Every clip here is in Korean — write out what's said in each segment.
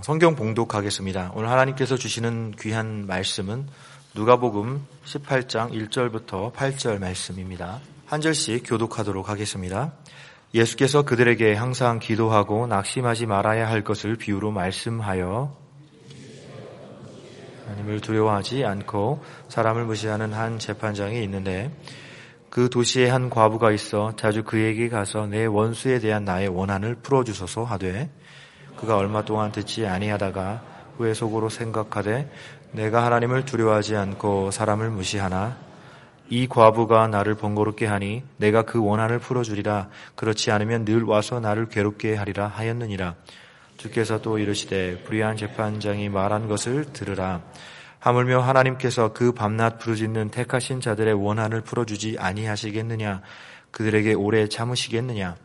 어, 성경 봉독하겠습니다. 오늘 하나님께서 주시는 귀한 말씀은 누가복음 18장 1절부터 8절 말씀입니다. 한 절씩 교독하도록 하겠습니다. 예수께서 그들에게 항상 기도하고 낙심하지 말아야 할 것을 비유로 말씀하여 하나님을 두려워하지 않고 사람을 무시하는 한 재판장이 있는데 그 도시에 한 과부가 있어 자주 그에게 가서 내 원수에 대한 나의 원한을 풀어주소서 하되 그가 얼마 동안 듣지 아니하다가 후에 속으로 생각하되 내가 하나님을 두려워하지 않고 사람을 무시하나? 이 과부가 나를 번거롭게 하니 내가 그 원한을 풀어주리라. 그렇지 않으면 늘 와서 나를 괴롭게 하리라 하였느니라. 주께서 또 이르시되 불의한 재판장이 말한 것을 들으라. 하물며 하나님께서 그 밤낮 부르짖는 택하신 자들의 원한을 풀어주지 아니하시겠느냐? 그들에게 오래 참으시겠느냐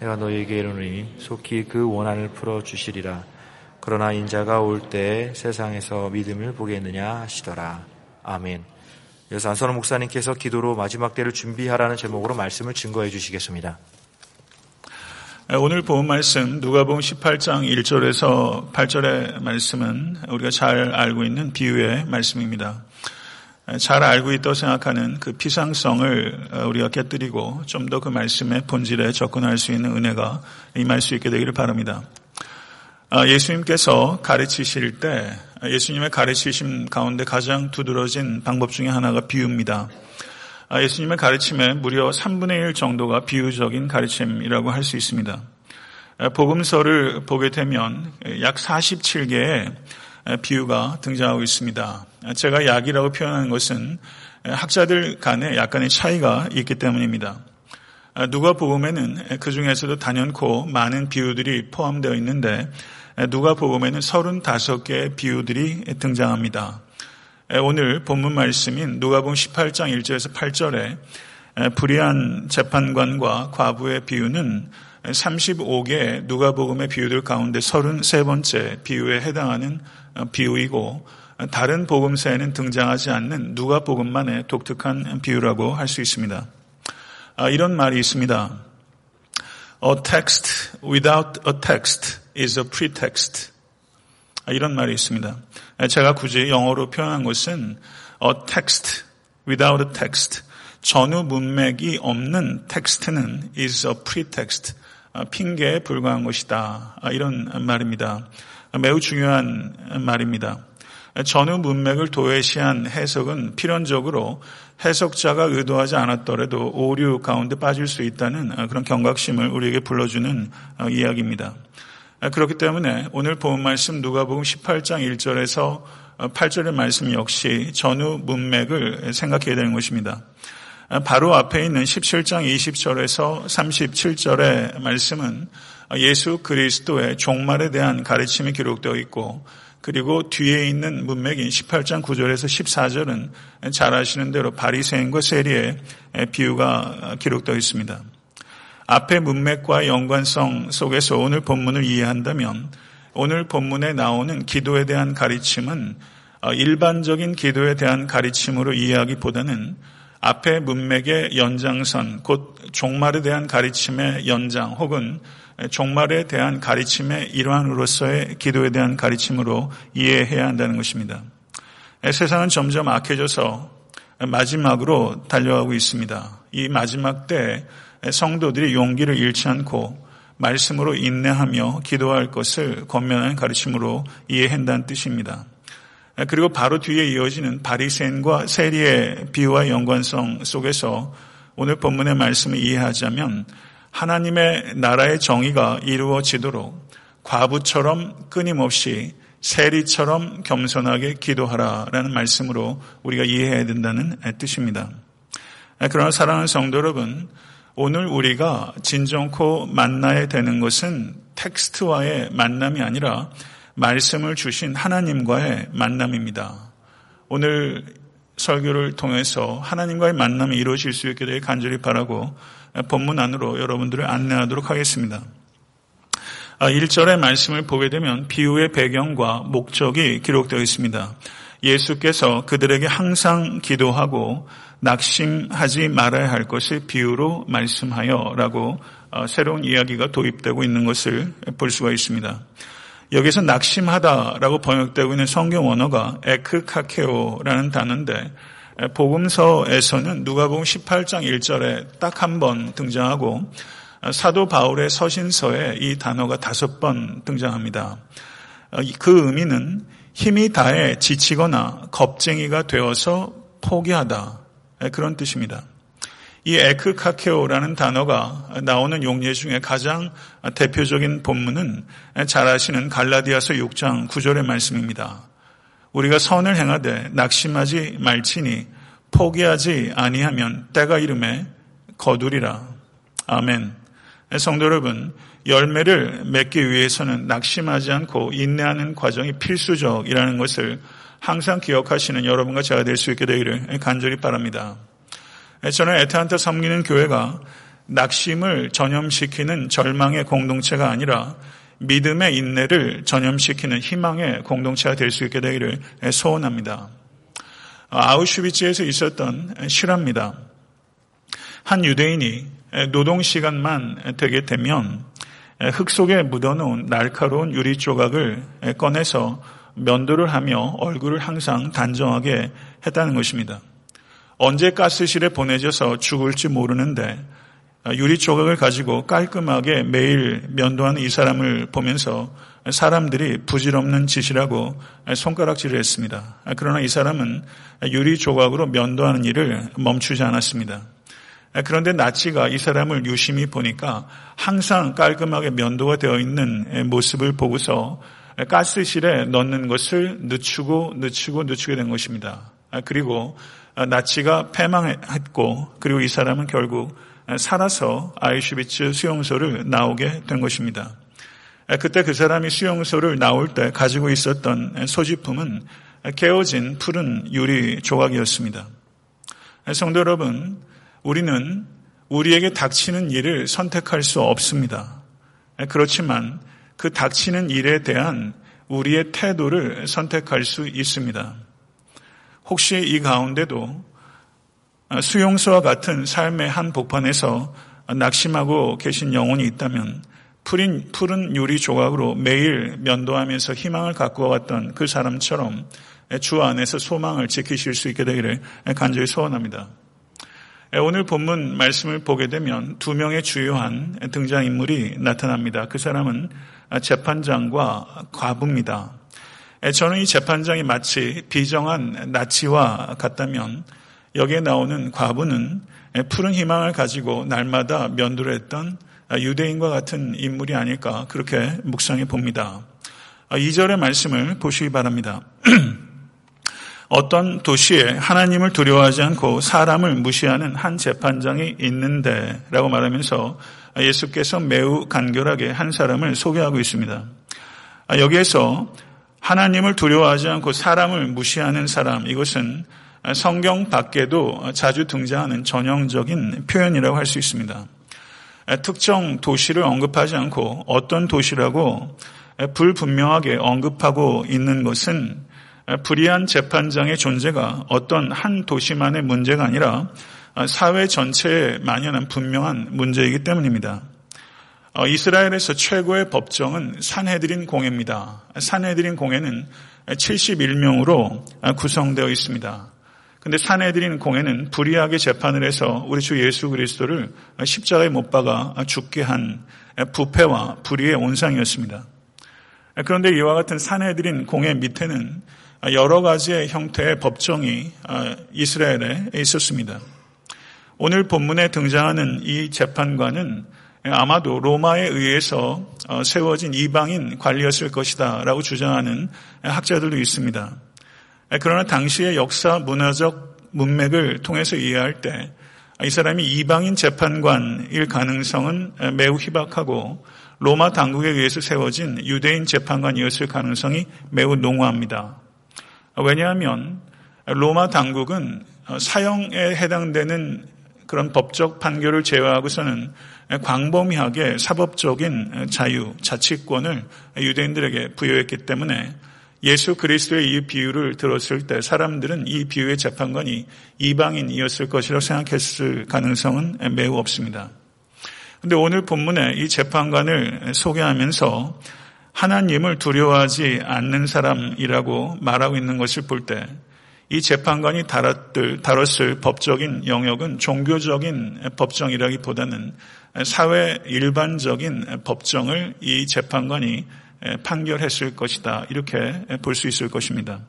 내가 너희에게 이르노니 속히 그 원한을 풀어 주시리라 그러나 인자가 올 때 세상에서 믿음을 보겠느냐 하시더라 아멘 그래서 안선호 목사님께서 기도로 마지막 때를 준비하라는 제목으로 말씀을 증거해 주시겠습니다. 오늘 본 말씀 누가복음 18장 1절에서 8절의 말씀은 우리가 잘 알고 있는 비유의 말씀입니다. 잘 알고 있다고 생각하는 그 피상성을 우리가 깨뜨리고 좀 더 그 말씀의 본질에 접근할 수 있는 은혜가 임할 수 있게 되기를 바랍니다. 아, 예수님께서 가르치실 때 예수님의 가르치심 가운데 가장 두드러진 방법 중에 하나가 비유입니다. 아, 예수님의 가르침에 무려 3분의 1 정도가 비유적인 가르침이라고 할 수 있습니다. 아, 복음서를 보게 되면 약 47개의 비유가 등장하고 있습니다. 제가 약이라고 표현하는 것은 학자들 간에 약간의 차이가 있기 때문입니다. 누가 복음에는 그 중에서도 단연코 많은 비유들이 포함되어 있는데 누가 복음에는 35개의 비유들이 등장합니다. 오늘 본문 말씀인 누가복음 18장 1절에서 8절에 불의한 재판관과 과부의 비유는 35개 누가복음의 비유들 가운데 33번째 비유에 해당하는 비유이고 다른 복음서에는 등장하지 않는 누가 복음만의 독특한 비유라고 할 수 있습니다. 아, 이런 말이 있습니다. A text without a text is a pretext. 아, 이런 말이 있습니다. 제가 굳이 영어로 표현한 것은 a text without a text. 전후 문맥이 없는 텍스트는 is a pretext. 아, 핑계에 불과한 것이다. 아, 이런 말입니다. 매우 중요한 말입니다. 전후 문맥을 도외시한 해석은 필연적으로 해석자가 의도하지 않았더라도 오류 가운데 빠질 수 있다는 그런 경각심을 우리에게 불러주는 이야기입니다. 그렇기 때문에 오늘 본 말씀 누가복음 18장 1절에서 8절의 말씀 역시 전후 문맥을 생각해야 되는 것입니다. 바로 앞에 있는 17장 20절에서 37절의 말씀은 예수 그리스도의 종말에 대한 가르침이 기록되어 있고 그리고 뒤에 있는 문맥인 18장 9절에서 14절은 잘 아시는 대로 바리새인과 세리의 비유가 기록되어 있습니다. 앞의 문맥과 연관성 속에서 오늘 본문을 이해한다면 오늘 본문에 나오는 기도에 대한 가르침은 일반적인 기도에 대한 가르침으로 이해하기보다는 앞의 문맥의 연장선, 곧 종말에 대한 가르침의 연장 혹은 종말에 대한 가르침의 일환으로서의 기도에 대한 가르침으로 이해해야 한다는 것입니다. 세상은 점점 악해져서 마지막으로 달려가고 있습니다. 이 마지막 때 성도들이 용기를 잃지 않고 말씀으로 인내하며 기도할 것을 권면하는 가르침으로 이해한다는 뜻입니다. 그리고 바로 뒤에 이어지는 바리새인과 세리의 비유와 연관성 속에서 오늘 본문의 말씀을 이해하자면 하나님의 나라의 정의가 이루어지도록 과부처럼 끊임없이 세리처럼 겸손하게 기도하라라는 말씀으로 우리가 이해해야 된다는 뜻입니다. 그러나 사랑하는 성도 여러분, 오늘 우리가 진정코 만나야 되는 것은 텍스트와의 만남이 아니라 말씀을 주신 하나님과의 만남입니다. 오늘 설교를 통해서 하나님과의 만남이 이루어질 수 있게 되길 간절히 바라고 본문 안으로 여러분들을 안내하도록 하겠습니다. 1절의 아, 말씀을 보게 되면 비유의 배경과 목적이 기록되어 있습니다. 예수께서 그들에게 항상 기도하고 낙심하지 말아야 할 것을 비유로 말씀하여 라고 어, 새로운 이야기가 도입되고 있는 것을 볼 수가 있습니다. 여기서 낙심하다라고 번역되고 있는 성경 원어가 에크카케오라는 단어인데 복음서에서는 누가복음 18장 1절에 딱 한 번 등장하고 사도 바울의 서신서에 이 단어가 다섯 번 등장합니다. 그 의미는 힘이 다해 지치거나 겁쟁이가 되어서 포기하다 그런 뜻입니다. 이 에크카케오라는 단어가 나오는 용례 중에 가장 대표적인 본문은 잘 아시는 갈라디아서 6장 9절의 말씀입니다. 우리가 선을 행하되 낙심하지 말지니 포기하지 아니하면 때가 이름에 거두리라. 아멘. 성도 여러분, 열매를 맺기 위해서는 낙심하지 않고 인내하는 과정이 필수적이라는 것을 항상 기억하시는 여러분과 제가 될 수 있게 되기를 간절히 바랍니다. 저는 에트한테 섬기는 교회가 낙심을 전염시키는 절망의 공동체가 아니라 믿음의 인내를 전염시키는 희망의 공동체가 될 수 있게 되기를 소원합니다. 아우슈비츠에서 있었던 실화입니다. 한 유대인이 노동 시간만 되게 되면 흙 속에 묻어놓은 날카로운 유리 조각을 꺼내서 면도를 하며 얼굴을 항상 단정하게 했다는 것입니다. 언제 가스실에 보내져서 죽을지 모르는데 유리 조각을 가지고 깔끔하게 매일 면도하는 이 사람을 보면서 사람들이 부질없는 짓이라고 손가락질을 했습니다. 그러나 이 사람은 유리 조각으로 면도하는 일을 멈추지 않았습니다. 그런데 나치가 이 사람을 유심히 보니까 항상 깔끔하게 면도가 되어 있는 모습을 보고서 가스실에 넣는 것을 늦추고 늦추고 늦추게 된 것입니다. 그리고 나치가 패망했고 그리고 이 사람은 결국 살아서 아이슈비츠 수용소를 나오게 된 것입니다. 그때 그 사람이 수용소를 나올 때 가지고 있었던 소지품은 깨어진 푸른 유리 조각이었습니다. 성도 여러분, 우리는 우리에게 닥치는 일을 선택할 수 없습니다. 그렇지만 그 닥치는 일에 대한 우리의 태도를 선택할 수 있습니다. 혹시 이 가운데도 수용소와 같은 삶의 한 복판에서 낙심하고 계신 영혼이 있다면 푸른, 푸른 유리 조각으로 매일 면도하면서 희망을 갖고 왔던 그 사람처럼 주 안에서 소망을 지키실 수 있게 되기를 간절히 소원합니다. 오늘 본문 말씀을 보게 되면 두 명의 주요한 등장인물이 나타납니다. 그 사람은 재판장과 과부입니다. 저는 이 재판장이 마치 비정한 나치와 같다면 여기에 나오는 과부는 푸른 희망을 가지고 날마다 면도를 했던 유대인과 같은 인물이 아닐까 그렇게 묵상해 봅니다. 2절의 말씀을 보시기 바랍니다. 어떤 도시에 하나님을 두려워하지 않고 사람을 무시하는 한 재판장이 있는데 라고 말하면서 예수께서 매우 간결하게 한 사람을 소개하고 있습니다. 여기에서 하나님을 두려워하지 않고 사람을 무시하는 사람, 이것은 성경 밖에도 자주 등장하는 전형적인 표현이라고 할 수 있습니다. 특정 도시를 언급하지 않고 어떤 도시라고 불분명하게 언급하고 있는 것은 불의한 재판장의 존재가 어떤 한 도시만의 문제가 아니라 사회 전체에 만연한 분명한 문제이기 때문입니다. 어, 이스라엘에서 최고의 법정은 산헤드린 공회입니다. 산헤드린 공회는 71명으로 구성되어 있습니다. 근데 산헤드린 공회는 불의하게 재판을 해서 우리 주 예수 그리스도를 십자가에 못 박아 죽게 한 부패와 불의의 온상이었습니다. 그런데 이와 같은 산헤드린 공회 밑에는 여러 가지의 형태의 법정이 이스라엘에 있었습니다. 오늘 본문에 등장하는 이 재판관은 아마도 로마에 의해서 어, 세워진 이방인 관리였을 것이다 라고 주장하는 학자들도 있습니다. 그러나 당시의 역사 문화적 문맥을 통해서 이해할 때 이 사람이 이방인 재판관일 가능성은 매우 희박하고 로마 당국에 의해서 세워진 유대인 재판관이었을 가능성이 매우 농후합니다. 왜냐하면 로마 당국은 사형에 해당되는 그런 법적 판결을 제외하고서는 광범위하게 사법적인 자유, 자치권을 유대인들에게 부여했기 때문에 예수 그리스도의 이 비유를 들었을 때 사람들은 이 비유의 재판관이 이방인이었을 것이라고 생각했을 가능성은 매우 없습니다. 근데 오늘 본문에 이 재판관을 소개하면서 하나님을 두려워하지 않는 사람이라고 말하고 있는 것을 볼 때 이 재판관이 다뤘을, 다뤘을 법적인 영역은 종교적인 법정이라기보다는 사회 일반적인 법정을 이 재판관이 판결했을 것이다. 이렇게 볼 수 있을 것입니다.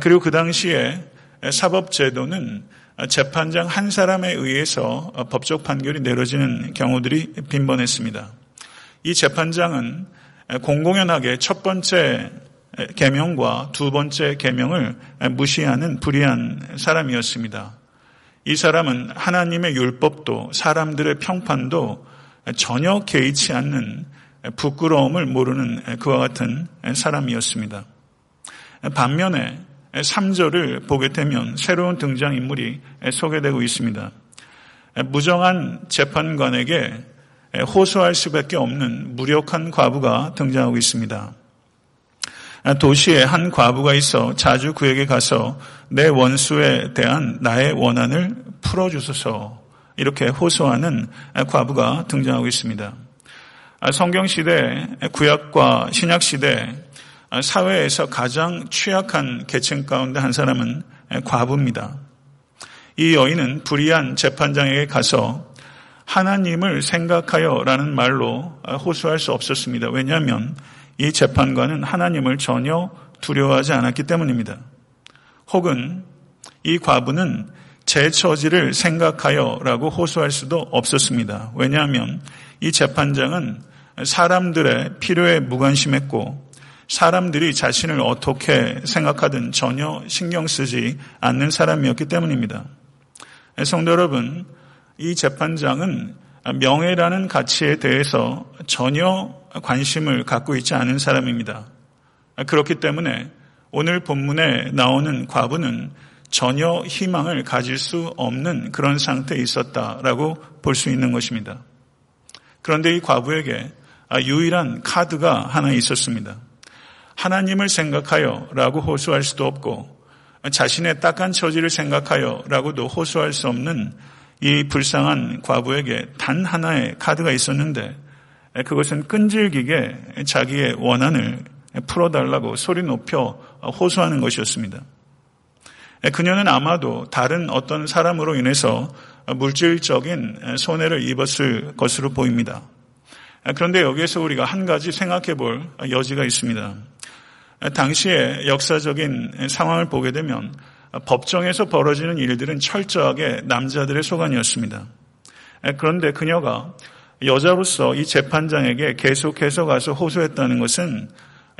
그리고 그 당시에 사법제도는 재판장 한 사람에 의해서 법적 판결이 내려지는 경우들이 빈번했습니다. 이 재판장은 공공연하게 첫 번째 계명과 두 번째 계명을 무시하는 불의한 사람이었습니다. 이 사람은 하나님의 율법도 사람들의 평판도 전혀 개의치 않는 부끄러움을 모르는 그와 같은 사람이었습니다. 반면에 3절을 보게 되면 새로운 등장인물이 소개되고 있습니다. 무정한 재판관에게 호소할 수밖에 없는 무력한 과부가 등장하고 있습니다. 도시에 한 과부가 있어 자주 그에게 가서 내 원수에 대한 나의 원한을 풀어주소서 이렇게 호소하는 과부가 등장하고 있습니다. 성경 시대, 구약과 신약 시대 사회에서 가장 취약한 계층 가운데 한 사람은 과부입니다. 이 여인은 불의한 재판장에게 가서 하나님을 생각하여 라는 말로 호소할 수 없었습니다. 왜냐하면 이 재판관은 하나님을 전혀 두려워하지 않았기 때문입니다. 혹은 이 과부는 제 처지를 생각하여 라고 호소할 수도 없었습니다. 왜냐하면 이 재판장은 사람들의 필요에 무관심했고 사람들이 자신을 어떻게 생각하든 전혀 신경 쓰지 않는 사람이었기 때문입니다. 성도 여러분, 이 재판장은 명예라는 가치에 대해서 전혀 관심을 갖고 있지 않은 사람입니다. 그렇기 때문에 오늘 본문에 나오는 과부는 전혀 희망을 가질 수 없는 그런 상태에 있었다라고 볼 수 있는 것입니다. 그런데 이 과부에게 유일한 카드가 하나 있었습니다. 하나님을 생각하여 라고 호소할 수도 없고 자신의 딱한 처지를 생각하여 라고도 호소할 수 없는 이 불쌍한 과부에게 단 하나의 카드가 있었는데 그것은 끈질기게 자기의 원한을 풀어달라고 소리 높여 호소하는 것이었습니다. 그녀는 아마도 다른 어떤 사람으로 인해서 물질적인 손해를 입었을 것으로 보입니다. 그런데 여기에서 우리가 한 가지 생각해 볼 여지가 있습니다. 당시의 역사적인 상황을 보게 되면 법정에서 벌어지는 일들은 철저하게 남자들의 소관이었습니다. 그런데 그녀가 여자로서 이 재판장에게 계속해서 가서 호소했다는 것은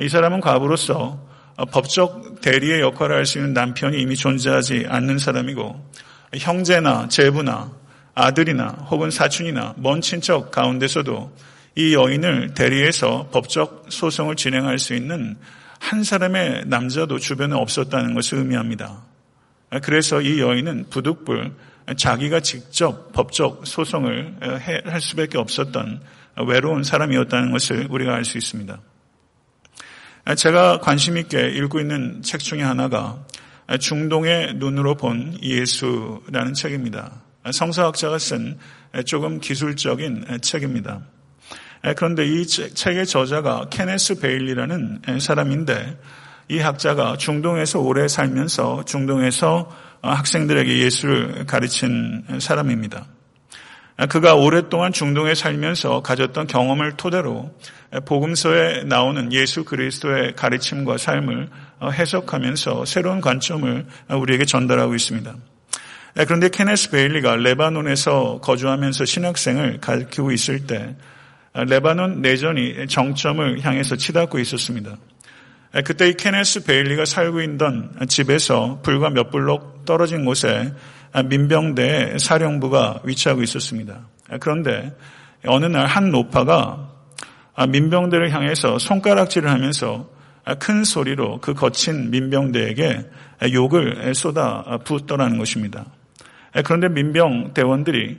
이 사람은 과부로서 법적 대리의 역할을 할 수 있는 남편이 이미 존재하지 않는 사람이고 형제나 제부나 아들이나 혹은 사촌이나 먼 친척 가운데서도 이 여인을 대리해서 법적 소송을 진행할 수 있는 한 사람의 남자도 주변에 없었다는 것을 의미합니다. 그래서 이 여인은 부득불 자기가 직접 법적 소송을 할 수밖에 없었던 외로운 사람이었다는 것을 우리가 알 수 있습니다. 제가 관심 있게 읽고 있는 책 중에 하나가 중동의 눈으로 본 예수라는 책입니다. 성서학자가 쓴 조금 기술적인 책입니다. 그런데 이 책의 저자가 케네스 베일리라는 사람인데 이 학자가 중동에서 오래 살면서 중동에서 학생들에게 예수를 가르친 사람입니다. 그가 오랫동안 중동에 살면서 가졌던 경험을 토대로 복음서에 나오는 예수 그리스도의 가르침과 삶을 해석하면서 새로운 관점을 우리에게 전달하고 있습니다. 그런데 케네스 베일리가 레바논에서 거주하면서 신학생을 가르치고 있을 때 레바논 내전이 정점을 향해서 치닫고 있었습니다. 그때 이 케네스 베일리가 살고 있던 집에서 불과 몇 블록 떨어진 곳에 민병대 사령부가 위치하고 있었습니다. 그런데 어느 날 한 노파가 민병대를 향해서 손가락질을 하면서 큰 소리로 그 거친 민병대에게 욕을 쏟아 부었더라는 것입니다. 그런데 민병 대원들이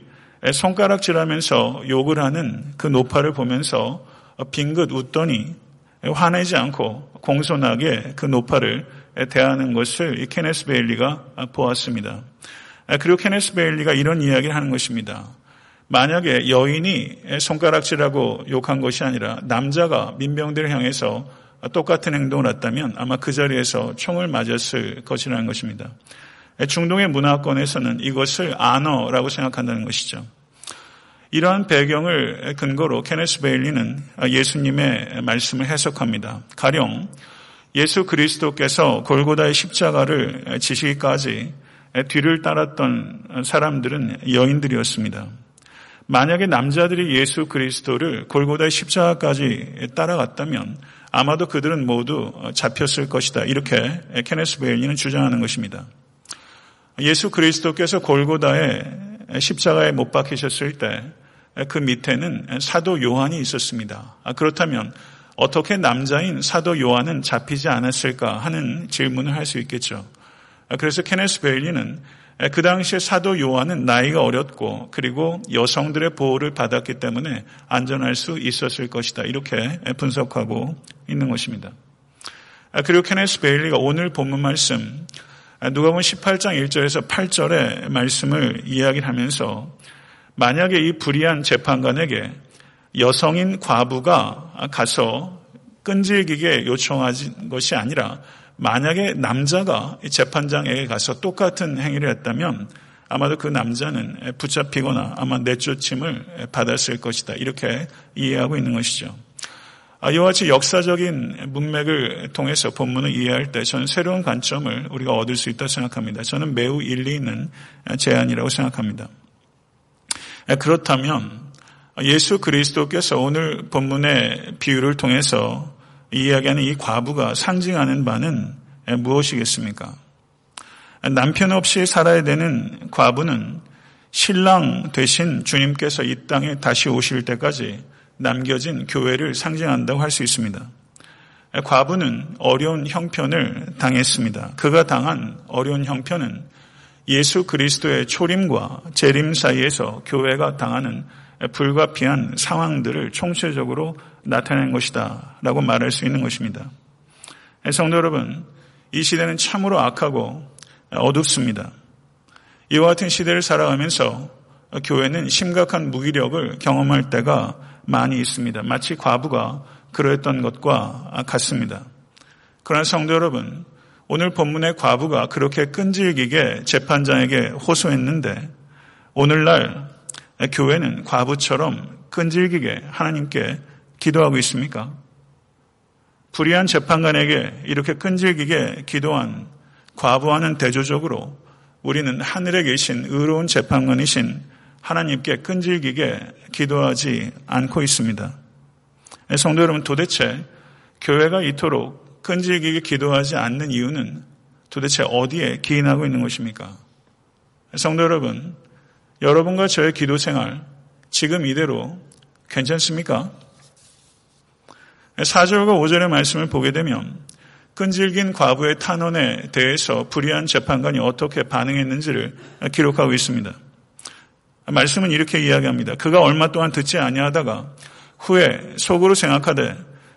손가락질하면서 욕을 하는 그 노파를 보면서 빙긋 웃더니 화내지 않고 공손하게 그 노파를 대하는 것을 이 케네스 베일리가 보았습니다. 그리고 케네스 베일리가 이런 이야기를 하는 것입니다. 만약에 여인이 손가락질하고 욕한 것이 아니라 남자가 민병대를 향해서 똑같은 행동을 했다면 아마 그 자리에서 총을 맞았을 것이라는 것입니다. 중동의 문화권에서는 이것을 아너라고 생각한다는 것이죠. 이러한 배경을 근거로 케네스 베일리는 예수님의 말씀을 해석합니다. 가령 예수 그리스도께서 골고다의 십자가를 지시기까지 뒤를 따랐던 사람들은 여인들이었습니다. 만약에 남자들이 예수 그리스도를 골고다의 십자가까지 따라갔다면 아마도 그들은 모두 잡혔을 것이다. 이렇게 케네스 베일리는 주장하는 것입니다. 예수 그리스도께서 골고다에 십자가에 못 박히셨을 때 그 밑에는 사도 요한이 있었습니다. 아, 그렇다면 어떻게 남자인 사도 요한은 잡히지 않았을까 하는 질문을 할 수 있겠죠. 아, 그래서 케네스 베일리는 그 당시에 사도 요한은 나이가 어렸고 그리고 여성들의 보호를 받았기 때문에 안전할 수 있었을 것이다. 이렇게 분석하고 있는 것입니다. 아, 그리고 케네스 베일리가 오늘 본문 말씀 누가복음 18장 1절에서 8절의 말씀을 이야기를 하면서 만약에 이 불의한 재판관에게 여성인 과부가 가서 끈질기게 요청한 것이 아니라 만약에 남자가 재판장에게 가서 똑같은 행위를 했다면 아마도 그 남자는 붙잡히거나 아마 내쫓임을 받았을 것이다. 이렇게 이해하고 있는 것이죠. 아, 이와 같이 역사적인 문맥을 통해서 본문을 이해할 때 저는 새로운 관점을 우리가 얻을 수 있다고 생각합니다. 저는 매우 일리 있는 제안이라고 생각합니다. 그렇다면 예수 그리스도께서 오늘 본문의 비유를 통해서 이야기하는 이 과부가 상징하는 바는 무엇이겠습니까? 남편 없이 살아야 되는 과부는 신랑 되신 주님께서 이 땅에 다시 오실 때까지 남겨진 교회를 상징한다고 할 수 있습니다. 과부는 어려운 형편을 당했습니다. 그가 당한 어려운 형편은 예수 그리스도의 초림과 재림 사이에서 교회가 당하는 불가피한 상황들을 총체적으로 나타낸 것이다 라고 말할 수 있는 것입니다. 성도 여러분, 이 시대는 참으로 악하고 어둡습니다. 이와 같은 시대를 살아가면서 교회는 심각한 무기력을 경험할 때가 많이 있습니다. 마치 과부가 그러했던 것과 같습니다. 그러나 성도 여러분, 오늘 본문의 과부가 그렇게 끈질기게 재판장에게 호소했는데 오늘날 교회는 과부처럼 끈질기게 하나님께 기도하고 있습니까? 불의한 재판관에게 이렇게 끈질기게 기도한 과부와는 대조적으로 우리는 하늘에 계신 의로운 재판관이신 하나님께 끈질기게 기도하지 않고 있습니다. 성도 여러분 도대체 교회가 이토록 끈질기게 기도하지 않는 이유는 도대체 어디에 기인하고 있는 것입니까? 성도 여러분, 여러분과 저의 기도 생활 지금 이대로 괜찮습니까? 4절과 5절의 말씀을 보게 되면 끈질긴 과부의 탄원에 대해서 불의한 재판관이 어떻게 반응했는지를 기록하고 있습니다. 말씀은 이렇게 이야기합니다. 그가 얼마 동안 듣지 아니하다가 후에 속으로 생각하되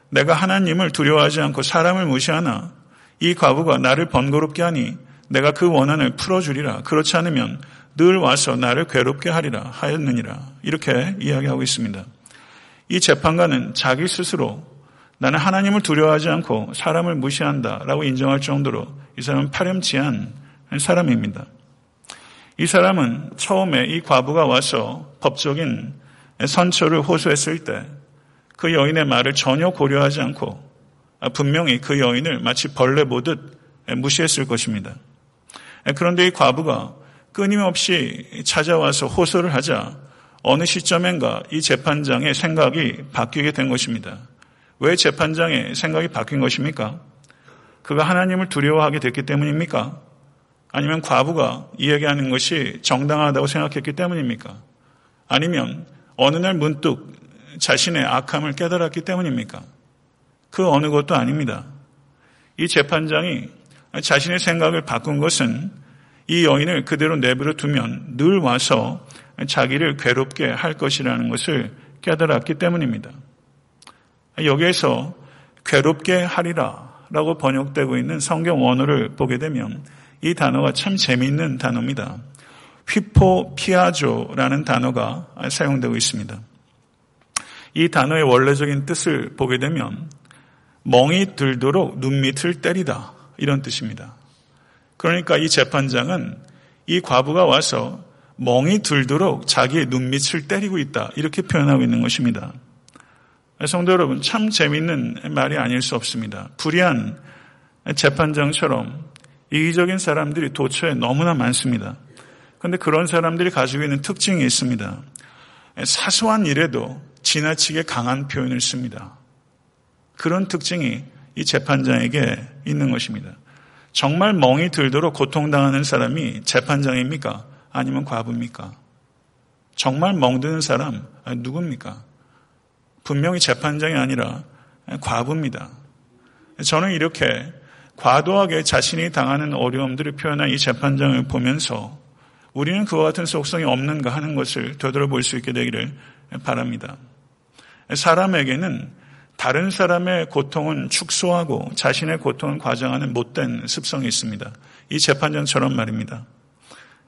내가 하나님을 두려워하지 않고 사람을 무시하나 이 과부가 나를 번거롭게 하니 내가 그 원한을 풀어주리라. 그렇지 않으면 늘 와서 나를 괴롭게 하리라 하였느니라. 이렇게 이야기하고 있습니다. 이 재판관은 자기 스스로 나는 하나님을 두려워하지 않고 사람을 무시한다 라고 인정할 정도로 이 사람은 파렴치한 사람입니다. 이 사람은 처음에 이 과부가 와서 법적인 선처를 호소했을 때 그 여인의 말을 전혀 고려하지 않고 분명히 그 여인을 마치 벌레 보듯 무시했을 것입니다. 그런데 이 과부가 끊임없이 찾아와서 호소를 하자 어느 시점엔가 이 재판장의 생각이 바뀌게 된 것입니다. 왜 재판장의 생각이 바뀐 것입니까? 그가 하나님을 두려워하게 됐기 때문입니까? 아니면 과부가 이야기하는 것이 정당하다고 생각했기 때문입니까? 아니면 어느 날 문득 자신의 악함을 깨달았기 때문입니까? 그 어느 것도 아닙니다. 이 재판장이 자신의 생각을 바꾼 것은 이 여인을 그대로 내버려 두면 늘 와서 자기를 괴롭게 할 것이라는 것을 깨달았기 때문입니다. 여기에서 괴롭게 하리라 라고 번역되고 있는 성경 원어를 보게 되면 이 단어가 참 재미있는 단어입니다. 휘포피아조라는 단어가 사용되고 있습니다. 이 단어의 원래적인 뜻을 보게 되면 멍이 들도록 눈밑을 때리다 이런 뜻입니다. 그러니까 이 재판장은 이 과부가 와서 멍이 들도록 자기의 눈밑을 때리고 있다 이렇게 표현하고 있는 것입니다. 성도 여러분 참 재밌는 말이 아닐 수 없습니다. 불의한 재판장처럼 이기적인 사람들이 도처에 너무나 많습니다. 그런데 그런 사람들이 가지고 있는 특징이 있습니다. 사소한 일에도 지나치게 강한 표현을 씁니다. 그런 특징이 이 재판장에게 있는 것입니다. 정말 멍이 들도록 고통당하는 사람이 재판장입니까? 아니면 과부입니까? 정말 멍드는 사람 누굽니까? 분명히 재판장이 아니라 과부입니다. 저는 이렇게 과도하게 자신이 당하는 어려움들을 표현한 이 재판장을 보면서 우리는 그와 같은 속성이 없는가 하는 것을 되돌아볼 수 있게 되기를 바랍니다. 사람에게는 다른 사람의 고통은 축소하고 자신의 고통을 과장하는 못된 습성이 있습니다. 이 재판장처럼 말입니다.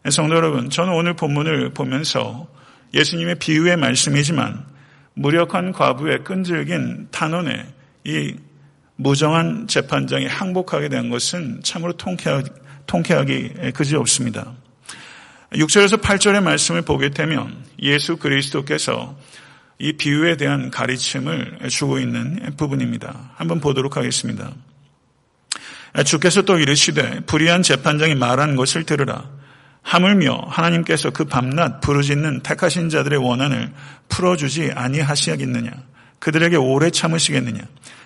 성도 여러분, 저는 오늘 본문을 보면서 예수님의 비유의 말씀이지만 무력한 과부의 끈질긴 탄원에 이 무정한 재판장이 항복하게 된 것은 참으로 통쾌하기, 그지 없습니다. 6절에서 8절의 말씀을 보게 되면 예수 그리스도께서 이 비유에 대한 가르침을 주고 있는 부분입니다. 한번 보도록 하겠습니다. 주께서 또 이르시되 불의한 재판장이 말한 것을 들으라. 하물며 하나님께서 그 밤낮 부르짖는 택하신 자들의 원한을 풀어주지 아니하시겠느냐. 그들에게 오래 참으시겠느냐.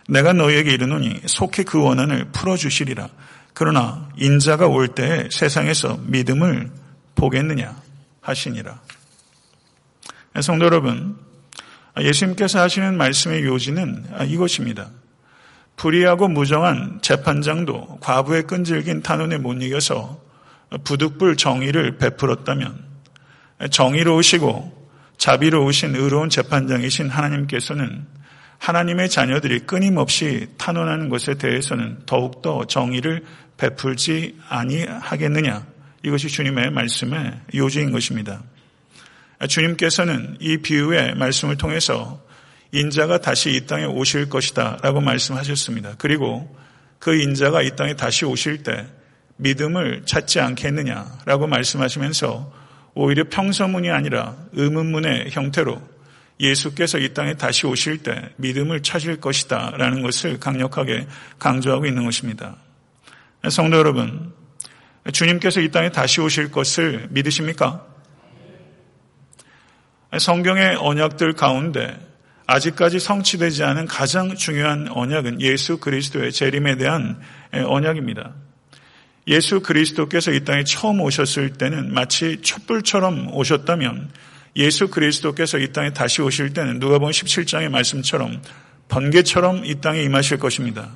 내가 너희에게 이르노니 속히 그 원한을 풀어주시리라. 그러나 인자가 올 때에 세상에서 믿음을 보겠느냐 하시니라. 성도 여러분, 예수님께서 하시는 말씀의 요지는 이것입니다. 불의하고 무정한 재판장도 과부의 끈질긴 탄원에 못 이겨서 부득불 정의를 베풀었다면 정의로우시고 자비로우신 의로운 재판장이신 하나님께서는 하나님의 자녀들이 끊임없이 탄원하는 것에 대해서는 더욱더 정의를 베풀지 아니하겠느냐. 이것이 주님의 말씀의 요지인 것입니다. 주님께서는 이 비유의 말씀을 통해서 인자가 다시 이 땅에 오실 것이다 라고 말씀하셨습니다. 그리고 그 인자가 이 땅에 다시 오실 때 믿음을 찾지 않겠느냐 라고 말씀하시면서 오히려 평서문이 아니라 의문문의 형태로 예수께서 이 땅에 다시 오실 때 믿음을 찾을 것이다 라는 것을 강력하게 강조하고 있는 것입니다. 성도 여러분, 주님께서 이 땅에 다시 오실 것을 믿으십니까? 성경의 언약들 가운데 아직까지 성취되지 않은 가장 중요한 언약은 예수 그리스도의 재림에 대한 언약입니다. 예수 그리스도께서 이 땅에 처음 오셨을 때는 마치 촛불처럼 오셨다면 예수 그리스도께서 이 땅에 다시 오실 때는 누가 보면 17장의 말씀처럼 번개처럼 이 땅에 임하실 것입니다.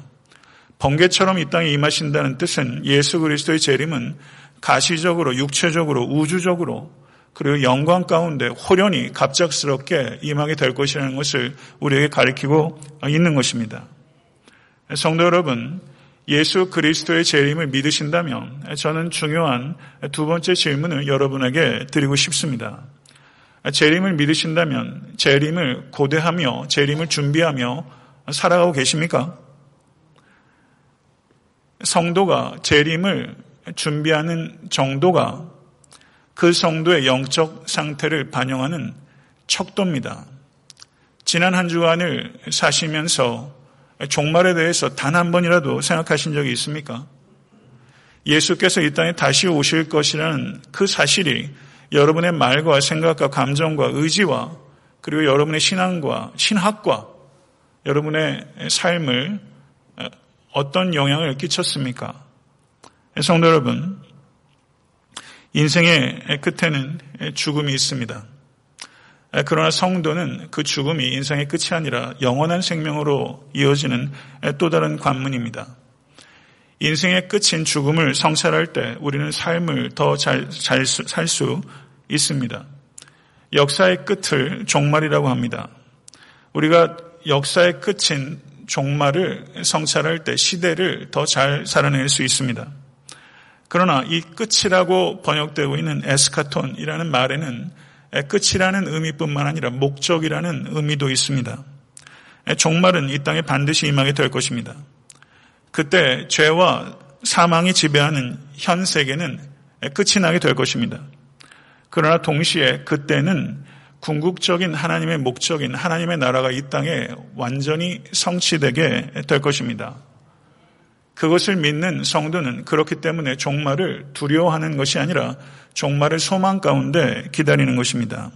번개처럼 이 땅에 임하신다는 뜻은 예수 그리스도의 재림은 가시적으로 육체적으로 우주적으로 그리고 영광 가운데 호련히 갑작스럽게 임하게 될 것이라는 것을 우리에게 가리키고 있는 것입니다. 성도 여러분, 예수 그리스도의 재림을 믿으신다면 저는 중요한 두 번째 질문을 여러분에게 드리고 싶습니다. 재림을 믿으신다면 재림을 고대하며 재림을 준비하며 살아가고 계십니까? 성도가 재림을 준비하는 정도가 그 성도의 영적 상태를 반영하는 척도입니다. 지난 한 주간을 사시면서 종말에 대해서 단 한 번이라도 생각하신 적이 있습니까? 예수께서 이 땅에 다시 오실 것이라는 그 사실이 여러분의 말과 생각과 감정과 의지와 그리고 여러분의 신앙과 신학과 여러분의 삶을 어떤 영향을 끼쳤습니까? 성도 여러분, 인생의 끝에는 죽음이 있습니다. 그러나 성도는 그 죽음이 인생의 끝이 아니라 영원한 생명으로 이어지는 또 다른 관문입니다. 인생의 끝인 죽음을 성찰할 때 우리는 삶을 더 잘 살수 있습니다. 역사의 끝을 종말이라고 합니다. 우리가 역사의 끝인 종말을 성찰할 때 시대를 더 잘 살아낼 수 있습니다. 그러나 이 끝이라고 번역되고 있는 에스카톤이라는 말에는 끝이라는 의미뿐만 아니라 목적이라는 의미도 있습니다. 종말은 이 땅에 반드시 임하게 될 것입니다. 그때 죄와 사망이 지배하는 현 세계는 끝이 나게 될 것입니다. 그러나 동시에 그때는 궁극적인 하나님의 목적인 하나님의 나라가 이 땅에 완전히 성취되게 될 것입니다. 그것을 믿는 성도는 그렇기 때문에 종말을 두려워하는 것이 아니라 종말을 소망 가운데 기다리는 것입니다.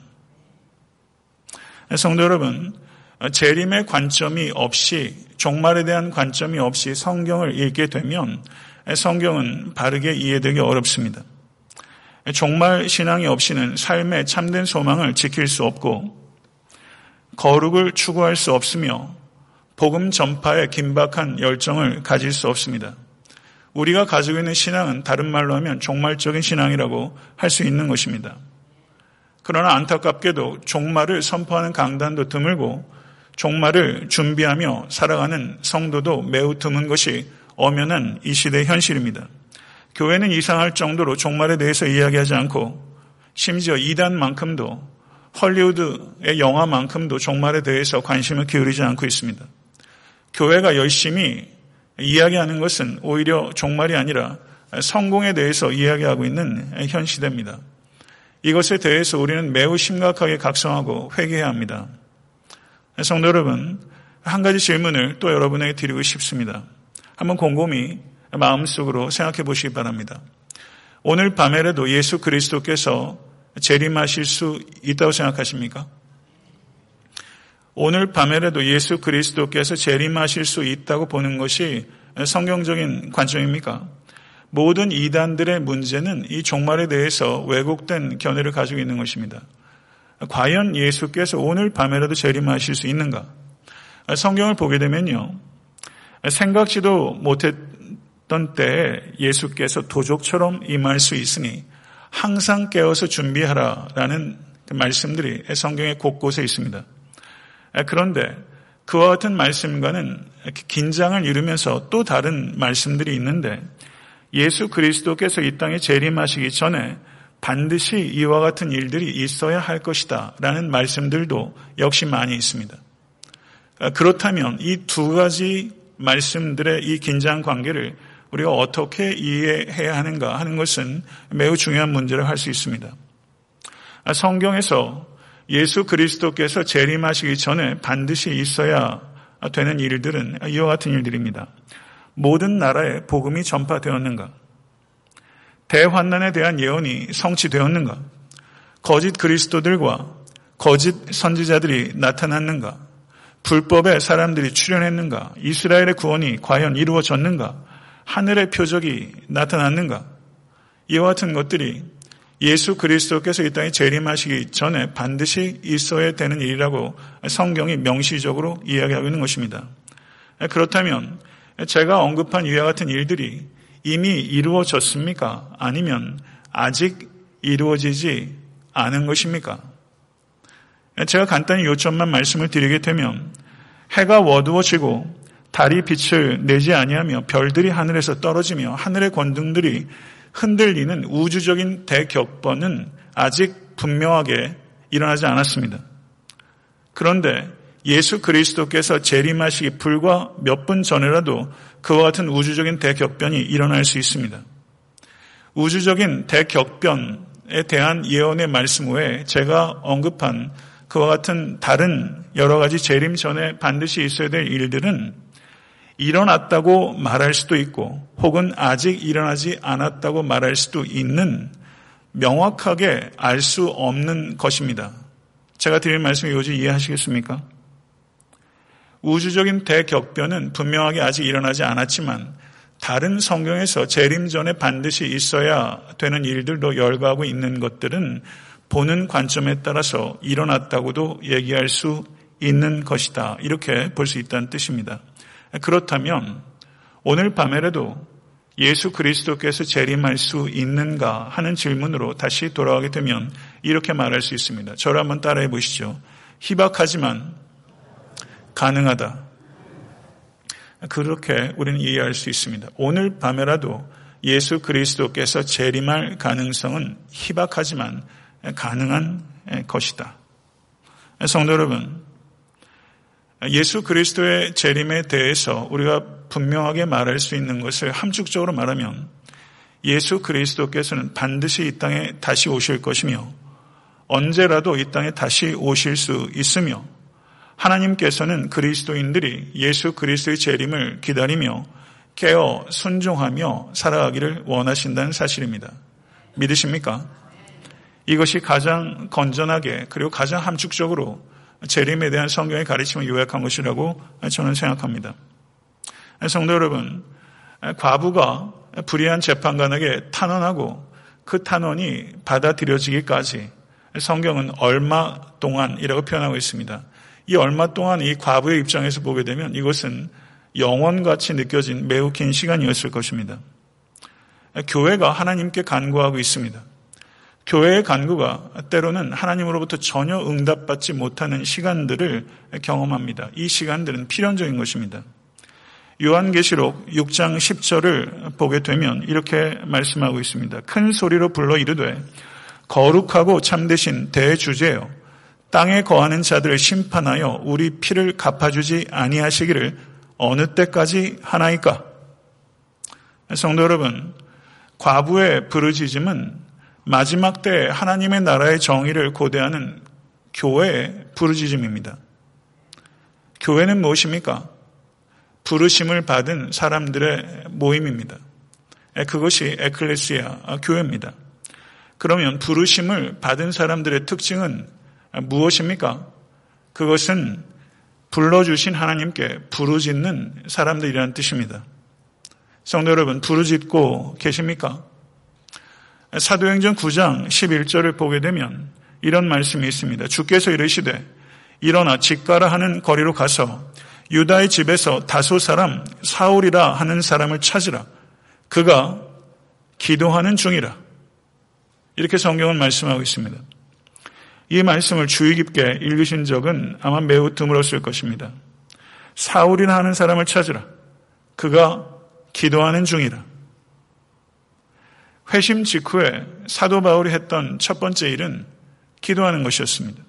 성도 여러분, 재림의 관점이 없이 종말에 대한 관점이 없이 성경을 읽게 되면 성경은 바르게 이해되기 어렵습니다. 종말 신앙이 없이는 삶의 참된 소망을 지킬 수 없고 거룩을 추구할 수 없으며 복음 전파에 긴박한 열정을 가질 수 없습니다. 우리가 가지고 있는 신앙은 다른 말로 하면 종말적인 신앙이라고 할 수 있는 것입니다. 그러나 안타깝게도 종말을 선포하는 강단도 드물고 종말을 준비하며 살아가는 성도도 매우 드문 것이 엄연한 이 시대의 현실입니다. 교회는 이상할 정도로 종말에 대해서 이야기하지 않고 심지어 이단만큼도 헐리우드의 영화만큼도 종말에 대해서 관심을 기울이지 않고 있습니다. 교회가 열심히 이야기하는 것은 오히려 종말이 아니라 성공에 대해서 이야기하고 있는 현 시대입니다. 이것에 대해서 우리는 매우 심각하게 각성하고 회개해야 합니다. 성도 여러분, 한 가지 질문을 또 여러분에게 드리고 싶습니다. 한번 곰곰이 마음속으로 생각해 보시기 바랍니다. 오늘 밤에라도 예수 그리스도께서 재림하실 수 있다고 생각하십니까? 오늘 밤에라도 예수 그리스도께서 재림하실 수 있다고 보는 것이 성경적인 관점입니까? 모든 이단들의 문제는 이 종말에 대해서 왜곡된 견해를 가지고 있는 것입니다. 과연 예수께서 오늘 밤에라도 재림하실 수 있는가? 성경을 보게 되면요. 생각지도 못했던 때에 예수께서 도적처럼 임할 수 있으니 항상 깨어서 준비하라라는 말씀들이 성경의 곳곳에 있습니다. 그런데 그와 같은 말씀과는 긴장을 이루면서 또 다른 말씀들이 있는데 예수 그리스도께서 이 땅에 재림하시기 전에 반드시 이와 같은 일들이 있어야 할 것이다 라는 말씀들도 역시 많이 있습니다. 그렇다면 이 두 가지 말씀들의 이 긴장 관계를 우리가 어떻게 이해해야 하는가 하는 것은 매우 중요한 문제를 할 수 있습니다. 성경에서 예수 그리스도께서 재림하시기 전에 반드시 있어야 되는 일들은 이와 같은 일들입니다. 모든 나라에 복음이 전파되었는가? 대환난에 대한 예언이 성취되었는가? 거짓 그리스도들과 거짓 선지자들이 나타났는가? 불법의 사람들이 출현했는가? 이스라엘의 구원이 과연 이루어졌는가? 하늘의 표적이 나타났는가? 이와 같은 것들이 예수 그리스도께서 이 땅에 재림하시기 전에 반드시 있어야 되는 일이라고 성경이 명시적으로 이야기하고 있는 것입니다. 그렇다면 제가 언급한 이와 같은 일들이 이미 이루어졌습니까? 아니면 아직 이루어지지 않은 것입니까? 제가 간단히 요점만 말씀을 드리게 되면 해가 어두워지고 달이 빛을 내지 아니하며 별들이 하늘에서 떨어지며 하늘의 권등들이 흔들리는 우주적인 대격번은 아직 분명하게 일어나지 않았습니다. 그런데 예수 그리스도께서 재림하시기 불과 몇 분 전에라도 그와 같은 우주적인 대격변이 일어날 수 있습니다. 우주적인 대격변에 대한 예언의 말씀 외에 제가 언급한 그와 같은 다른 여러 가지 재림 전에 반드시 있어야 될 일들은 일어났다고 말할 수도 있고 혹은 아직 일어나지 않았다고 말할 수도 있는 명확하게 알 수 없는 것입니다. 제가 드린 말씀 요즘 이해하시겠습니까? 우주적인 대격변은 분명하게 아직 일어나지 않았지만 다른 성경에서 재림 전에 반드시 있어야 되는 일들도 열거하고 있는 것들은 보는 관점에 따라서 일어났다고도 얘기할 수 있는 것이다. 이렇게 볼 수 있다는 뜻입니다. 그렇다면 오늘 밤에라도 예수 그리스도께서 재림할 수 있는가 하는 질문으로 다시 돌아가게 되면 이렇게 말할 수 있습니다. 저를 한번 따라해 보시죠. 희박하지만 가능하다. 그렇게 우리는 이해할 수 있습니다. 오늘 밤에라도 예수 그리스도께서 재림할 가능성은 희박하지만 가능한 것이다. 성도 여러분, 예수 그리스도의 재림에 대해서 우리가 분명하게 말할 수 있는 것을 함축적으로 말하면 예수 그리스도께서는 반드시 이 땅에 다시 오실 것이며 언제라도 이 땅에 다시 오실 수 있으며 하나님께서는 그리스도인들이 예수 그리스도의 재림을 기다리며 깨어 순종하며 살아가기를 원하신다는 사실입니다. 믿으십니까? 이것이 가장 건전하게 그리고 가장 함축적으로 재림에 대한 성경의 가르침을 요약한 것이라고 저는 생각합니다. 성도 여러분, 과부가 불의한 재판관에게 탄원하고 그 탄원이 받아들여지기까지 성경은 얼마 동안이라고 표현하고 있습니다. 이 얼마 동안 이 과부의 입장에서 보게 되면 이것은 영원같이 느껴진 매우 긴 시간이었을 것입니다. 교회가 하나님께 간구하고 있습니다. 교회의 간구가 때로는 하나님으로부터 전혀 응답받지 못하는 시간들을 경험합니다. 이 시간들은 필연적인 것입니다. 요한계시록 6장 10절을 보게 되면 이렇게 말씀하고 있습니다. 큰 소리로 불러 이르되 거룩하고 참되신 대주제여 땅에 거하는 자들을 심판하여 우리 피를 갚아주지 아니하시기를 어느 때까지 하나이까? 성도 여러분, 과부의 부르짖음은 마지막 때 하나님의 나라의 정의를 고대하는 교회의 부르짖음입니다. 교회는 무엇입니까? 부르심을 받은 사람들의 모임입니다. 그것이 에클레시아 교회입니다. 그러면 부르심을 받은 사람들의 특징은 무엇입니까? 그것은 불러주신 하나님께 부르짖는 사람들이라는 뜻입니다. 성도 여러분, 부르짖고 계십니까? 사도행전 9장 11절을 보게 되면 이런 말씀이 있습니다. 주께서 이르시되 일어나 집가라 하는 거리로 가서 유다의 집에서 다소 사람 사울이라 하는 사람을 찾으라. 그가 기도하는 중이라. 이렇게 성경은 말씀하고 있습니다. 이 말씀을 주의 깊게 읽으신 적은 아마 매우 드물었을 것입니다. 사울이라 하는 사람을 찾으라. 그가 기도하는 중이라. 회심 직후에 사도 바울이 했던 첫 번째 일은 기도하는 것이었습니다.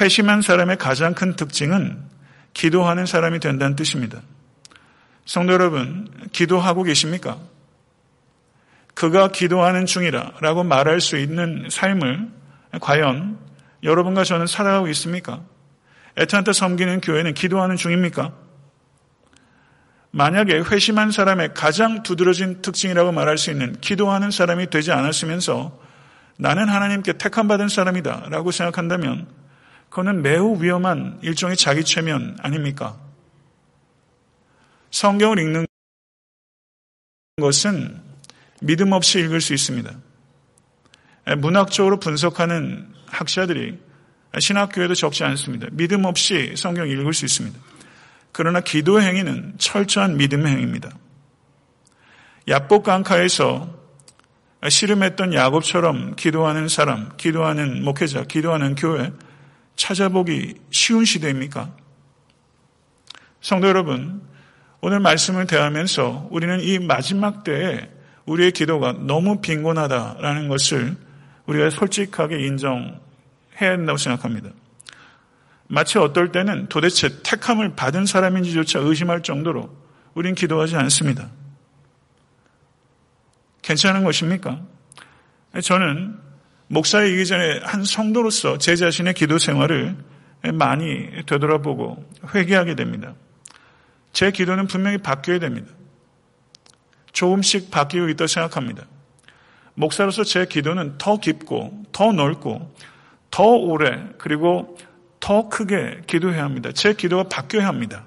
회심한 사람의 가장 큰 특징은 기도하는 사람이 된다는 뜻입니다. 성도 여러분, 기도하고 계십니까? 그가 기도하는 중이라 라고 말할 수 있는 삶을 과연 여러분과 저는 살아가고 있습니까? 애타한테 섬기는 교회는 기도하는 중입니까? 만약에 회심한 사람의 가장 두드러진 특징이라고 말할 수 있는 기도하는 사람이 되지 않았으면서 나는 하나님께 택함받은 사람이다 라고 생각한다면 그거는 매우 위험한 일종의 자기 최면 아닙니까? 성경을 읽는 것은 믿음 없이 읽을 수 있습니다. 문학적으로 분석하는 학자들이 신학교에도 적지 않습니다. 믿음 없이 성경 읽을 수 있습니다. 그러나 기도 행위는 철저한 믿음의 행위입니다. 야복 강카에서 씨름했던 야곱처럼 기도하는 사람, 기도하는 목회자, 기도하는 교회 찾아보기 쉬운 시대입니까? 성도 여러분, 오늘 말씀을 대하면서 우리는 이 마지막 때에 우리의 기도가 너무 빈곤하다라는 것을 우리가 솔직하게 인정해야 한다고 생각합니다. 마치 어떨 때는 도대체 택함을 받은 사람인지조차 의심할 정도로 우린 기도하지 않습니다. 괜찮은 것입니까? 저는 목사이기 전에 한 성도로서 제 자신의 기도 생활을 많이 되돌아보고 회개하게 됩니다. 제 기도는 분명히 바뀌어야 됩니다. 조금씩 바뀌고 있다고 생각합니다. 목사로서 제 기도는 더 깊고 더 넓고 더 오래 그리고 더 크게 기도해야 합니다. 제 기도가 바뀌어야 합니다.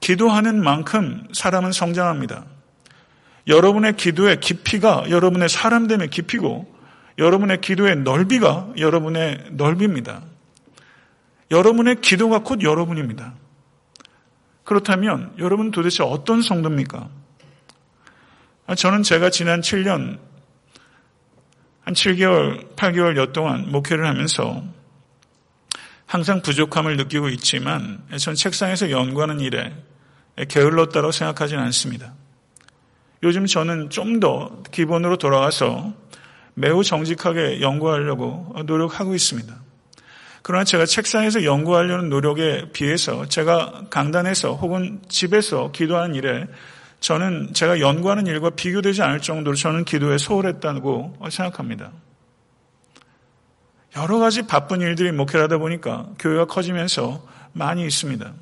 기도하는 만큼 사람은 성장합니다. 여러분의 기도의 깊이가 여러분의 사람됨의 깊이고 여러분의 기도의 넓이가 여러분의 넓입니다. 여러분의 기도가 곧 여러분입니다. 그렇다면 여러분 도대체 어떤 성도입니까? 저는 제가 지난 7년, 한 7개월, 8개월여 동안 목회를 하면서 항상 부족함을 느끼고 있지만 전 책상에서 연구하는 일에 게을렀다고 생각하지는 않습니다. 요즘 저는 좀 더 기본으로 돌아가서 매우 정직하게 연구하려고 노력하고 있습니다. 그러나 제가 책상에서 연구하려는 노력에 비해서 제가 강단에서 혹은 집에서 기도하는 일에 저는 제가 연구하는 일과 비교되지 않을 정도로 저는 기도에 소홀했다고 생각합니다. 여러 가지 바쁜 일들이 목회하다 보니까 교회가 커지면서 많이 있습니다.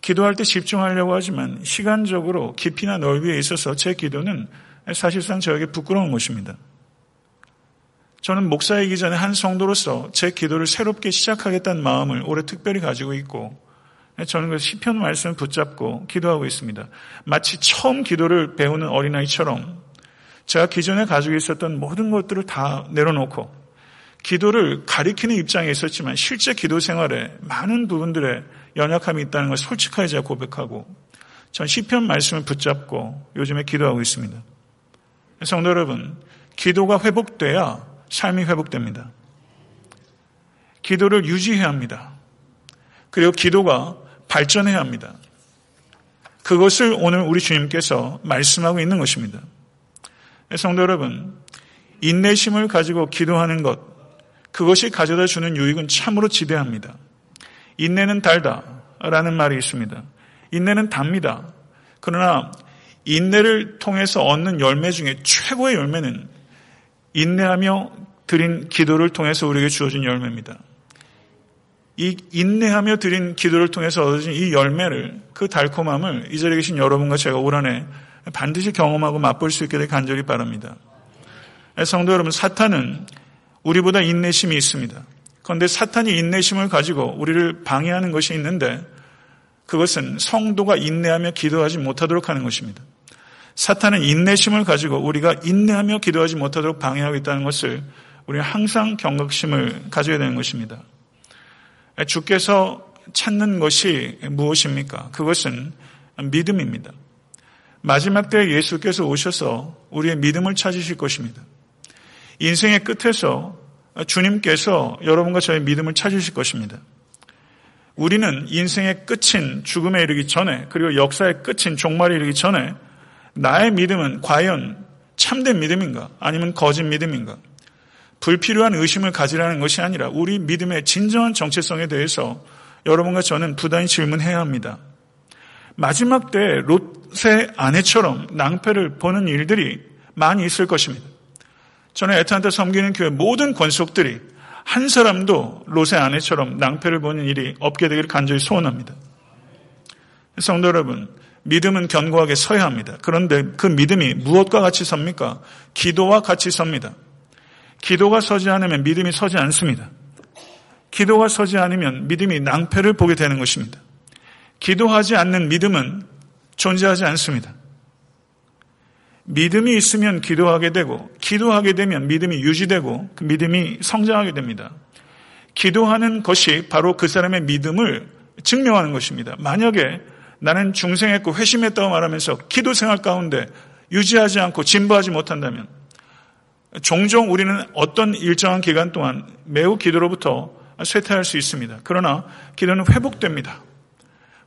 기도할 때 집중하려고 하지만 시간적으로 깊이나 넓이에 있어서 제 기도는 사실상 저에게 부끄러운 것입니다. 저는 목사이기 전에 한 성도로서 제 기도를 새롭게 시작하겠다는 마음을 올해 특별히 가지고 있고 저는 그 시편 말씀을 붙잡고 기도하고 있습니다. 마치 처음 기도를 배우는 어린아이처럼 제가 기존에 가지고 있었던 모든 것들을 다 내려놓고 기도를 가리키는 입장에 있었지만 실제 기도 생활에 많은 부분들에 연약함이 있다는 걸 솔직하게 제가 고백하고 전 시편 말씀을 붙잡고 요즘에 기도하고 있습니다. 성도 여러분, 기도가 회복돼야 삶이 회복됩니다. 기도를 유지해야 합니다. 그리고 기도가 발전해야 합니다. 그것을 오늘 우리 주님께서 말씀하고 있는 것입니다. 성도 여러분, 인내심을 가지고 기도하는 것, 그것이 가져다 주는 유익은 참으로 지대합니다. 인내는 달다 라는 말이 있습니다. 인내는 답니다. 그러나 인내를 통해서 얻는 열매 중에 최고의 열매는 인내하며 드린 기도를 통해서 우리에게 주어진 열매입니다. 이 인내하며 드린 기도를 통해서 얻어진 이 열매를 그 달콤함을 이 자리에 계신 여러분과 제가 올 한해 반드시 경험하고 맛볼 수 있게 되 간절히 바랍니다. 성도 여러분, 사탄은 우리보다 인내심이 있습니다. 그런데 사탄이 인내심을 가지고 우리를 방해하는 것이 있는데 그것은 성도가 인내하며 기도하지 못하도록 하는 것입니다. 사탄은 인내심을 가지고 우리가 인내하며 기도하지 못하도록 방해하고 있다는 것을 우리는 항상 경각심을 가져야 되는 것입니다. 주께서 찾는 것이 무엇입니까? 그것은 믿음입니다. 마지막 때 예수께서 오셔서 우리의 믿음을 찾으실 것입니다. 인생의 끝에서 주님께서 여러분과 저의 믿음을 찾으실 것입니다. 우리는 인생의 끝인 죽음에 이르기 전에 그리고 역사의 끝인 종말에 이르기 전에 나의 믿음은 과연 참된 믿음인가 아니면 거짓 믿음인가 불필요한 의심을 가지라는 것이 아니라 우리 믿음의 진정한 정체성에 대해서 여러분과 저는 부단히 질문해야 합니다. 마지막 때 롯의 아내처럼 낭패를 보는 일들이 많이 있을 것입니다. 저는 애타한테 섬기는 교회 모든 권속들이 한 사람도 롯의 아내처럼 낭패를 보는 일이 없게 되기를 간절히 소원합니다. 성도 여러분, 믿음은 견고하게 서야 합니다. 그런데 그 믿음이 무엇과 같이 섭니까? 기도와 같이 섭니다. 기도가 서지 않으면 믿음이 서지 않습니다. 기도가 서지 않으면 믿음이 낭패를 보게 되는 것입니다. 기도하지 않는 믿음은 존재하지 않습니다. 믿음이 있으면 기도하게 되고, 기도하게 되면 믿음이 유지되고, 그 믿음이 성장하게 됩니다. 기도하는 것이 바로 그 사람의 믿음을 증명하는 것입니다. 만약에 나는 중생했고 회심했다고 말하면서 기도 생활 가운데 유지하지 않고 진보하지 못한다면 종종 우리는 어떤 일정한 기간 동안 매우 기도로부터 쇠퇴할 수 있습니다. 그러나 기도는 회복됩니다.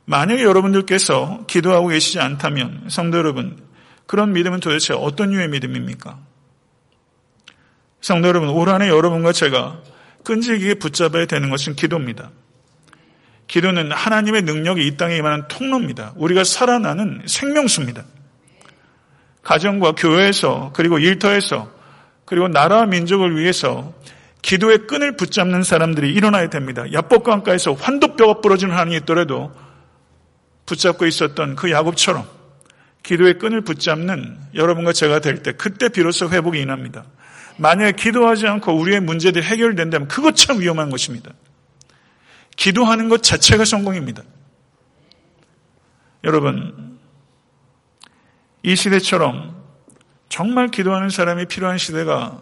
만약에 여러분들께서 기도하고 계시지 않다면 성도 여러분 그런 믿음은 도대체 어떤 류의 믿음입니까? 성도 여러분 올 한해 여러분과 제가 끈질기게 붙잡아야 되는 것은 기도입니다. 기도는 하나님의 능력이 이 땅에 임하는 통로입니다. 우리가 살아나는 생명수입니다. 가정과 교회에서 그리고 일터에서 그리고 나라 민족을 위해서 기도의 끈을 붙잡는 사람들이 일어나야 됩니다. 야복강가에서 환도뼈가 부러지는 하나님이 있더라도 붙잡고 있었던 그 야곱처럼 기도의 끈을 붙잡는 여러분과 제가 될 때 그때 비로소 회복이 일어납니다. 만약에 기도하지 않고 우리의 문제들이 해결된다면 그것 참 위험한 것입니다. 기도하는 것 자체가 성공입니다. 여러분, 이 시대처럼 정말 기도하는 사람이 필요한 시대가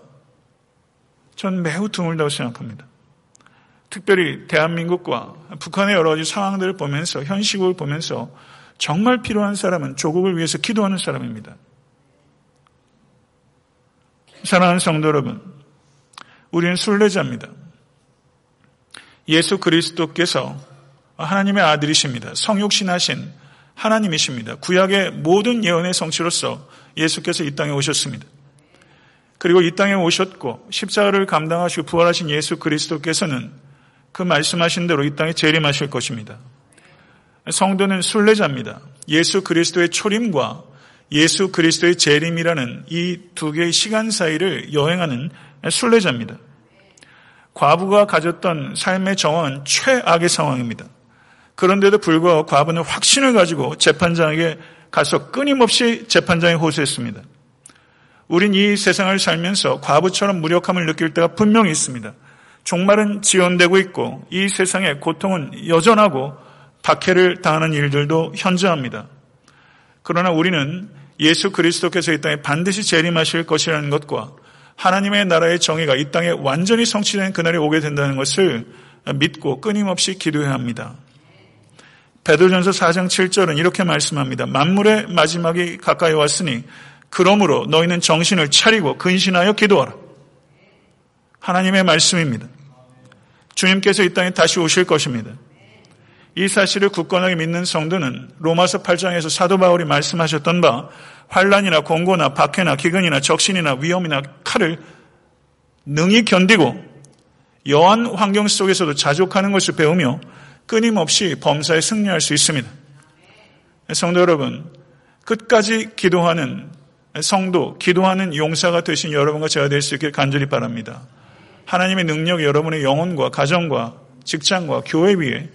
전 매우 드물다고 생각합니다. 특별히 대한민국과 북한의 여러 가지 상황들을 보면서 현실을 보면서 정말 필요한 사람은 조국을 위해서 기도하는 사람입니다. 사랑하는 성도 여러분, 우리는 순례자입니다. 예수 그리스도께서 하나님의 아들이십니다. 성육신하신 하나님이십니다. 구약의 모든 예언의 성취로서 예수께서 이 땅에 오셨습니다. 그리고 이 땅에 오셨고 십자가를 감당하시고 부활하신 예수 그리스도께서는 그 말씀하신 대로 이 땅에 재림하실 것입니다. 성도는 순례자입니다. 예수 그리스도의 초림과 예수 그리스도의 재림이라는 이 두 개의 시간 사이를 여행하는 순례자입니다. 과부가 가졌던 삶의 정황은 최악의 상황입니다. 그런데도 불구하고 과부는 확신을 가지고 재판장에게 가서 끊임없이 재판장에 호소했습니다. 우린 이 세상을 살면서 과부처럼 무력함을 느낄 때가 분명히 있습니다. 종말은 지연되고 있고 이 세상의 고통은 여전하고 박해를 당하는 일들도 현저합니다. 그러나 우리는 예수 그리스도께서 이 땅에 반드시 재림하실 것이라는 것과 하나님의 나라의 정의가 이 땅에 완전히 성취된 그날이 오게 된다는 것을 믿고 끊임없이 기도해야 합니다. 베드로전서 4장 7절은 이렇게 말씀합니다. 만물의 마지막이 가까이 왔으니 그러므로 너희는 정신을 차리고 근신하여 기도하라. 하나님의 말씀입니다. 주님께서 이 땅에 다시 오실 것입니다. 이 사실을 굳건하게 믿는 성도는 로마서 8장에서 사도 바울이 말씀하셨던 바 환란이나 공고나 박해나 기근이나 적신이나 위험이나 칼을 능히 견디고 여한 환경 속에서도 자족하는 것을 배우며 끊임없이 범사에 승리할 수 있습니다. 성도 여러분, 끝까지 기도하는 성도, 기도하는 용사가 되신 여러분과 제가 될 수 있길 간절히 바랍니다. 하나님의 능력이 여러분의 영혼과 가정과 직장과 교회 위에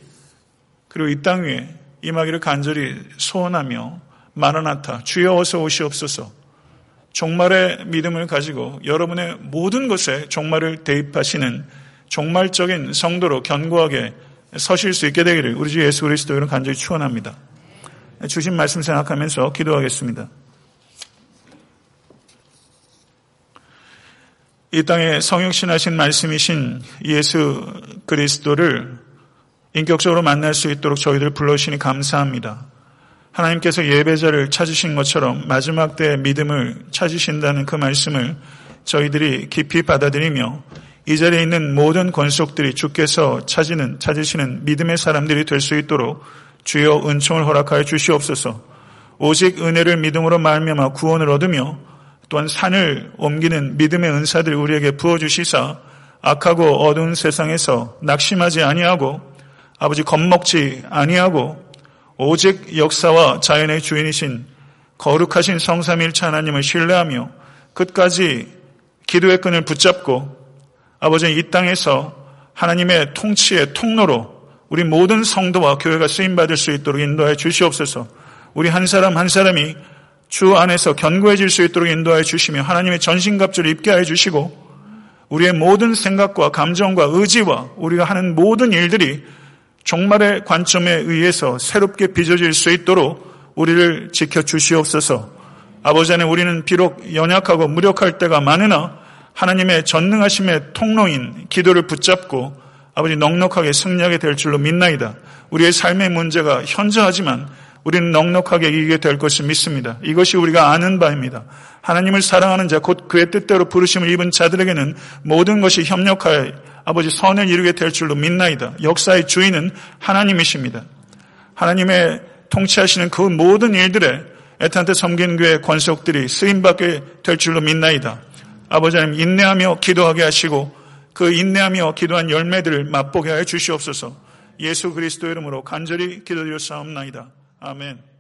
그리고 이 땅 위에 임하기를 간절히 소원하며 마라나타 주여 어서 오시옵소서 종말의 믿음을 가지고 여러분의 모든 것에 종말을 대입하시는 종말적인 성도로 견고하게 서실 수 있게 되기를 우리 주 예수 그리스도 이름 간절히 축원합니다. 주신 말씀 생각하면서 기도하겠습니다. 이 땅에 성육신하신 말씀이신 예수 그리스도를 인격적으로 만날 수 있도록 저희들 불러주시니 감사합니다. 하나님께서 예배자를 찾으신 것처럼 마지막 때 믿음을 찾으신다는 그 말씀을 저희들이 깊이 받아들이며 이 자리에 있는 모든 권속들이 주께서 찾으는 찾으시는 믿음의 사람들이 될 수 있도록 주여 은총을 허락하여 주시옵소서. 오직 은혜를 믿음으로 말미암아 구원을 얻으며 또한 산을 옮기는 믿음의 은사들 우리에게 부어 주시사 악하고 어두운 세상에서 낙심하지 아니하고 아버지 겁먹지 아니하고 오직 역사와 자연의 주인이신 거룩하신 성삼일차 하나님을 신뢰하며 끝까지 기도의 끈을 붙잡고 아버지 이 땅에서 하나님의 통치의 통로로 우리 모든 성도와 교회가 쓰임 받을 수 있도록 인도해 주시옵소서. 우리 한 사람 한 사람이 주 안에서 견고해질 수 있도록 인도해 주시며 하나님의 전신갑주를 입게 해 주시고 우리의 모든 생각과 감정과 의지와 우리가 하는 모든 일들이 종말의 관점에 의해서 새롭게 빚어질 수 있도록 우리를 지켜 주시옵소서. 아버지 안에 우리는 비록 연약하고 무력할 때가 많으나 하나님의 전능하심의 통로인 기도를 붙잡고 아버지 넉넉하게 승리하게 될 줄로 믿나이다. 우리의 삶의 문제가 현저하지만 우리는 넉넉하게 이기게 될 것을 믿습니다. 이것이 우리가 아는 바입니다. 하나님을 사랑하는 자, 곧 그의 뜻대로 부르심을 입은 자들에게는 모든 것이 협력하여 아버지 선을 이루게 될 줄로 믿나이다. 역사의 주인은 하나님이십니다. 하나님의 통치하시는 그 모든 일들에 애타한테 섬긴 교회 권속들이 쓰임받게 될 줄로 믿나이다. 아버지 하나님 인내하며 기도하게 하시고 그 인내하며 기도한 열매들을 맛보게 하여 주시옵소서 예수 그리스도 이름으로 간절히 기도드려 싸움나이다. 아멘.